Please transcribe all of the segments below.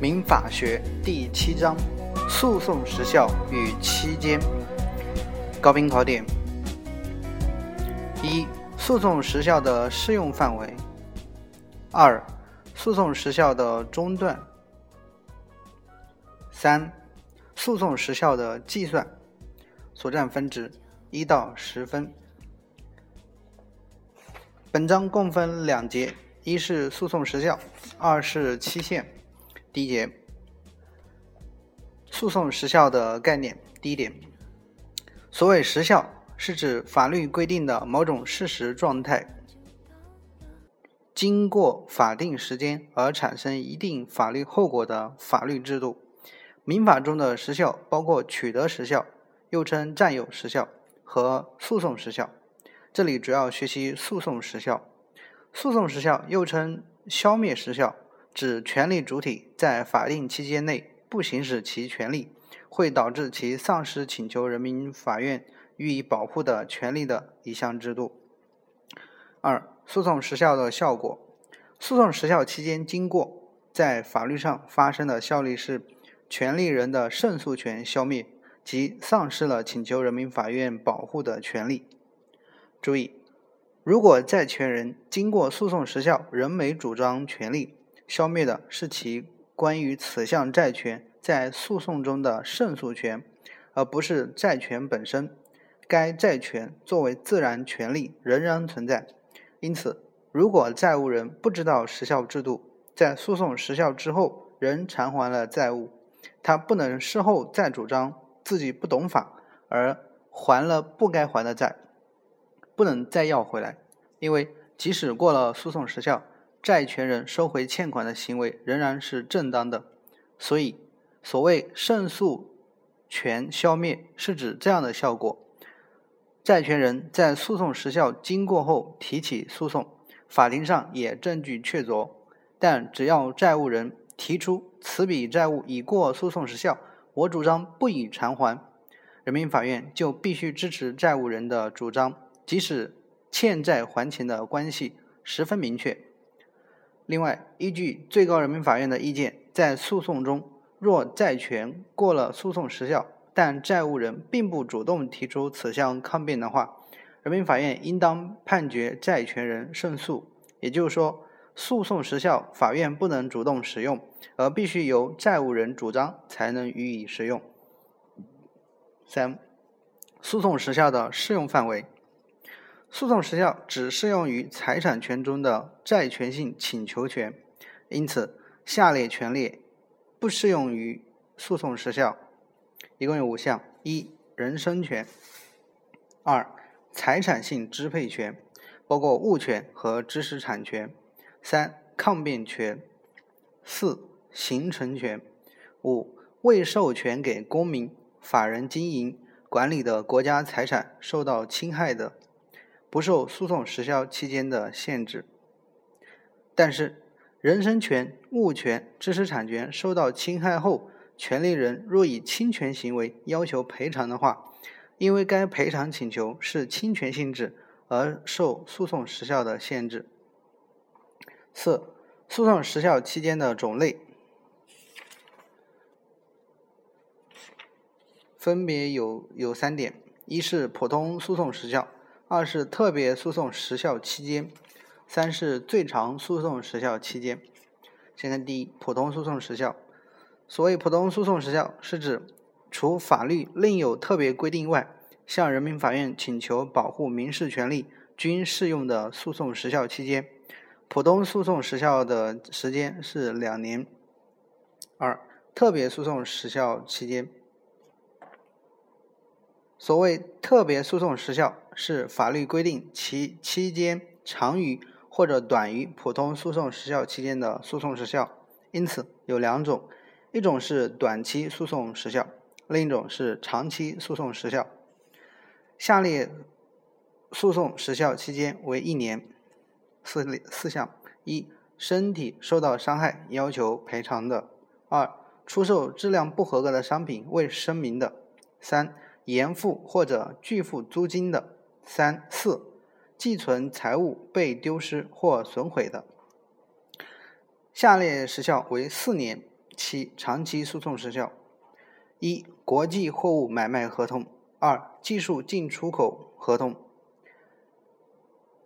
民法学第七章：诉讼时效与期间。高频考点：一、诉讼时效的适用范围；二、诉讼时效的中断；三、诉讼时效的计算。所占分值一到十分。本章共分两节，一是诉讼时效，二是期限。第一节，诉讼时效的概念。第一点，所谓时效，是指法律规定的某种事实状态，经过法定时间而产生一定法律后果的法律制度。民法中的时效包括取得时效，又称占有时效和诉讼时效。这里主要学习诉讼时效。诉讼时效又称消灭时效。指权利主体在法定期间内不行使其权利，会导致其丧失请求人民法院予以保护的权利的一项制度。二、诉讼时效的效果。诉讼时效期间经过，在法律上发生的效力是权利人的胜诉权消灭即丧失了请求人民法院保护的权利。注意，如果债权人经过诉讼时效仍没主张权利，消灭的是其关于此项债权在诉讼中的胜诉权，而不是债权本身。该债权作为自然权利仍然存在。因此，如果债务人不知道时效制度，在诉讼时效之后仍偿还了债务，他不能事后再主张自己不懂法而还了不该还的债，不能再要回来，因为即使过了诉讼时效。债权人收回欠款的行为仍然是正当的，所以所谓胜诉权消灭是指这样的效果：债权人在诉讼时效经过后提起诉讼，法庭上也证据确凿，但只要债务人提出此笔债务已过诉讼时效，我主张不予偿还，人民法院就必须支持债务人的主张，即使欠债还钱的关系十分明确。另外，依据最高人民法院的意见，在诉讼中，若债权过了诉讼时效，但债务人并不主动提出此项抗辩的话，人民法院应当判决债权人胜诉。也就是说，诉讼时效法院不能主动使用，而必须由债务人主张才能予以使用。三、诉讼时效的适用范围。诉讼时效只适用于财产权中的债权性请求权，因此下列权利不适用于诉讼时效，一共有五项：一、人身权；二、财产性支配权，包括物权和知识产权；三、抗辩权；四、形成权；五、未授权给公民、法人经营管理的国家财产受到侵害的。不受诉讼时效期间的限制，但是人身权、物权、知识产权受到侵害后，权利人若以侵权行为要求赔偿的话，因为该赔偿请求是侵权性质而受诉讼时效的限制。四、诉讼时效期间的种类分别有有三点：一是普通诉讼时效。二是特别诉讼时效期间，三是最长诉讼时效期间。先看第一，普通诉讼时效。所谓普通诉讼时效，是指除法律另有特别规定外，向人民法院请求保护民事权利均适用的诉讼时效期间。普通诉讼时效的时间是两年。二、特别诉讼时效期间。所谓特别诉讼时效，是法律规定其期间长于或者短于普通诉讼时效期间的诉讼时效。因此有两种，一种是短期诉讼时效，另一种是长期诉讼时效。下列诉讼时效期间为一年。四四项：一、身体受到伤害要求赔偿的；二、出售质量不合格的商品未声明的；三。延付或者拒付租金的，三四寄存财物被丢失或损毁的。下列时效为四年，其长期诉讼时效：一、国际货物买卖合同；二、技术进出口合同。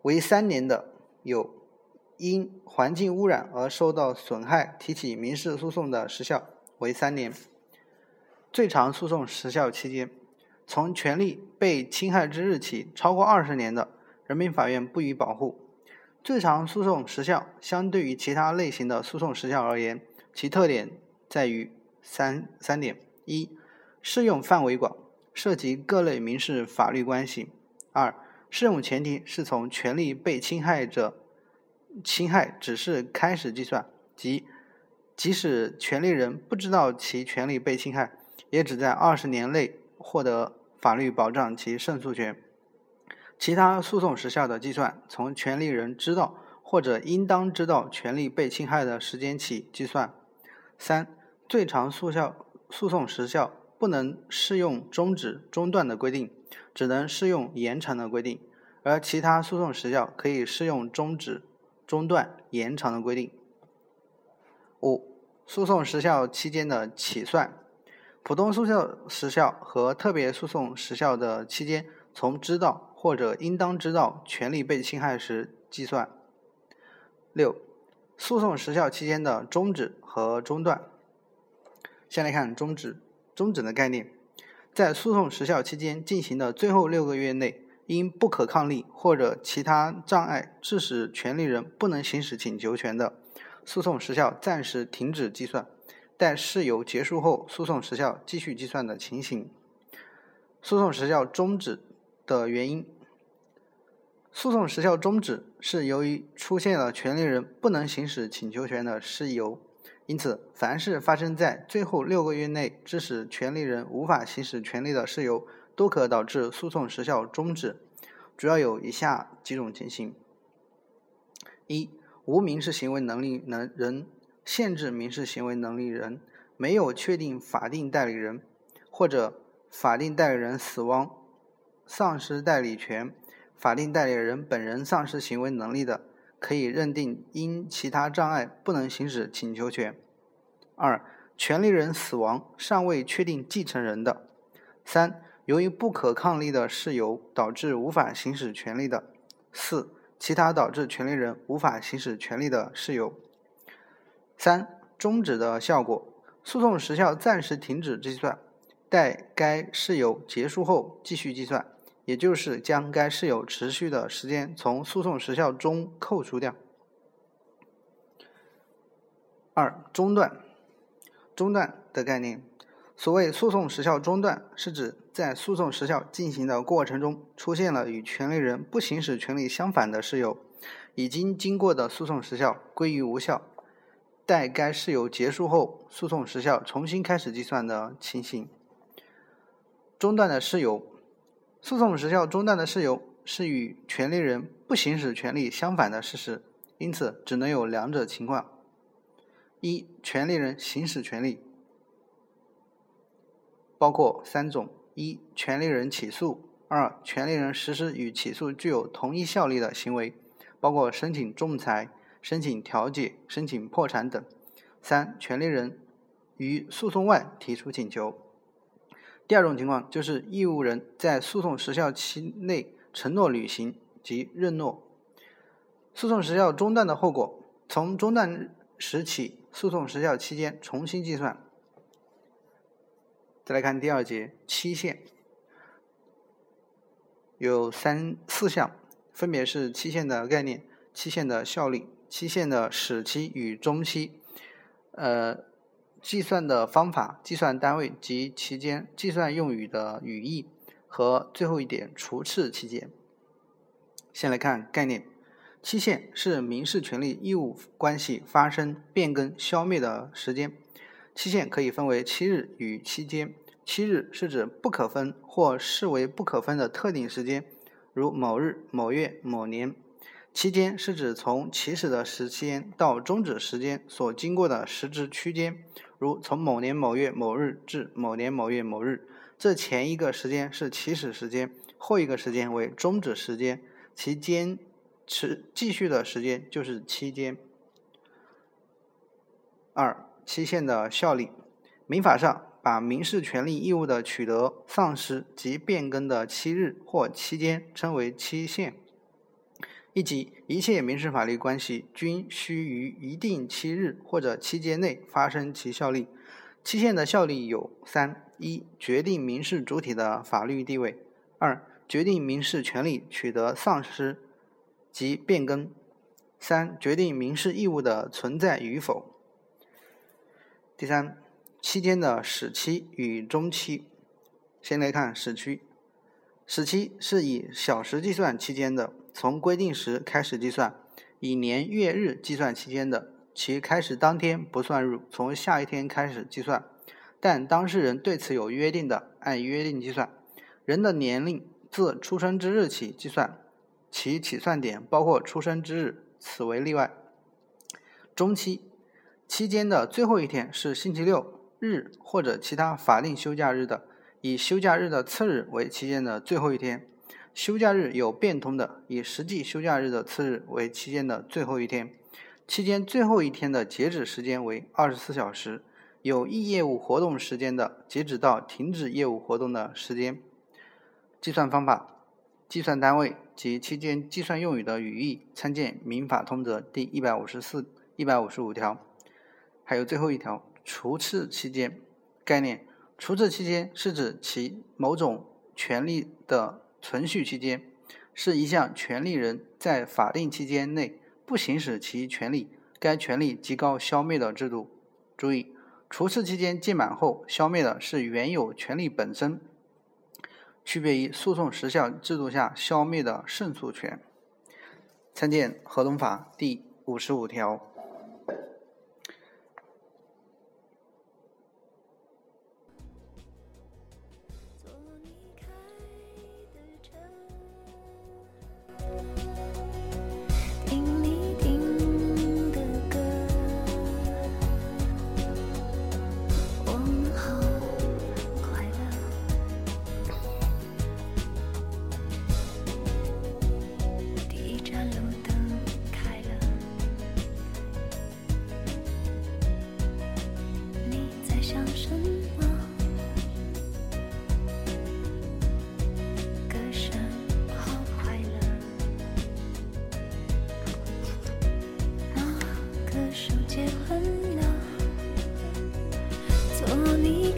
为三年的有因环境污染而受到损害提起民事诉讼的时效为三年。最长诉讼时效期间，从权利被侵害之日起超过二十年的，人民法院不予保护。最长诉讼时效相对于其他类型的诉讼时效而言，其特点在于三三点：一、适用范围广，涉及各类民事法律关系；二、适用前提是从权利被侵害者侵害只是开始计算，即即使权利人不知道其权利被侵害，也只在二十年内获得法律保障其胜诉权。其他诉讼时效的计算，从权利人知道或者应当知道权利被侵害的时间起计算。三、最长诉效诉讼时效不能适用终止、中断的规定。只能适用延长的规定，而其他诉讼时效可以适用终止、中断、延长的规定。五、诉讼时效期间的起算，普通诉讼时效和特别诉讼时效的期间，从知道或者应当知道权利被侵害时计算。六、诉讼时效期间的终止和中断。先来看终止，终止的概念。在诉讼时效期间进行的最后六个月内，因不可抗力或者其他障碍致使权利人不能行使请求权的，诉讼时效暂时停止计算，在事由结束后，诉讼时效继续计算的情形。诉讼时效终止的原因，诉讼时效终止是由于出现了权利人不能行使请求权的事由。因此，凡是发生在最后六个月内，致使权利人无法行使权利的事由，都可导致诉讼时效终止。主要有以下几种情形：一、无民事行为能力能人限制民事行为能力人没有确定法定代理人，或者法定代理人死亡、丧失代理权，法定代理人本人丧失行为能力的。可以认定因其他障碍不能行使请求权。二、权利人死亡尚未确定继承人的。三、由于不可抗力的事由导致无法行使权利的。四、其他导致权利人无法行使权利的事由。三、终止的效果：诉讼时效暂时停止计算，待该事由结束后继续计算。也就是将该事由持续的时间从诉讼时效中扣除掉。二、中断。中断的概念，所谓诉讼时效中断，是指在诉讼时效进行的过程中，出现了与权利人不行使权利相反的事由，已经经过的诉讼时效归于无效，待该事由结束后，诉讼时效重新开始计算的情形。中断的事由。诉讼时效中断的事由是与权利人不行使权利相反的事实，因此只能有两者情况：一、权利人行使权利，包括三种：一、权利人起诉；二、权利人实施与起诉具有同一效力的行为，包括申请仲裁、申请调解、申请破产等；三、权利人于诉讼外提出请求。第二种情况就是义务人在诉讼时效期内承诺履行及认诺。诉讼时效中断的后果，从中断时起，诉讼时效期间重新计算。再来看第二节期限，有三四项，分别是期限的概念、期限的效力、期限的始期与终期。呃。计算的方法、计算单位及期间、计算用语的语义和最后一点除斥期间。先来看概念：期限是民事权利义务关系发生、变更、消灭的时间。期限可以分为期日与期间。期日是指不可分或视为不可分的特定时间，如某日、某月、某年。期间是指从起始的时间到终止时间所经过的时值区间，如从某年某月某日至某年某月某日，这前一个时间是起始时间，后一个时间为终止时间，其间持继续的时间就是期间。二、期限的效力。民法上把民事权利义务的取得、丧失及变更的期日或期间称为期限。以及一切民事法律关系均需于一定期日或者期间内发生其效力。期限的效力有三：一、决定民事主体的法律地位；二、决定民事权利取得、丧失及变更；三、决定民事义务的存在与否。第三，期间的始期与终期。先来看始期，始期是以小时计算期间的。从规定时开始计算，以年月日计算期间的，其开始当天不算入，从下一天开始计算。但当事人对此有约定的，按约定计算。人的年龄自出生之日起计算，其起算点包括出生之日，此为例外。中期期间的最后一天是星期六日或者其他法定休假日的，以休假日的次日为期间的最后一天。休假日有变通的，以实际休假日的次日为期间的最后一天，期间最后一天的截止时间为二十四小时。有异业务活动时间的，截止到停止业务活动的时间。计算方法、计算单位及期间计算用语的语义，参见《民法通则》第一百五十四、一百五十五条。还有最后一条，除斥期间概念。除斥期间是指其某种权利的。存续期间是一项权利人在法定期间内不行使其权利，该权利即告消灭的制度。注意，除斥期间届满后消灭的是原有权利本身，区别于诉讼时效制度下消灭的胜诉权。参见合同法第五十五条。手结婚了，做你。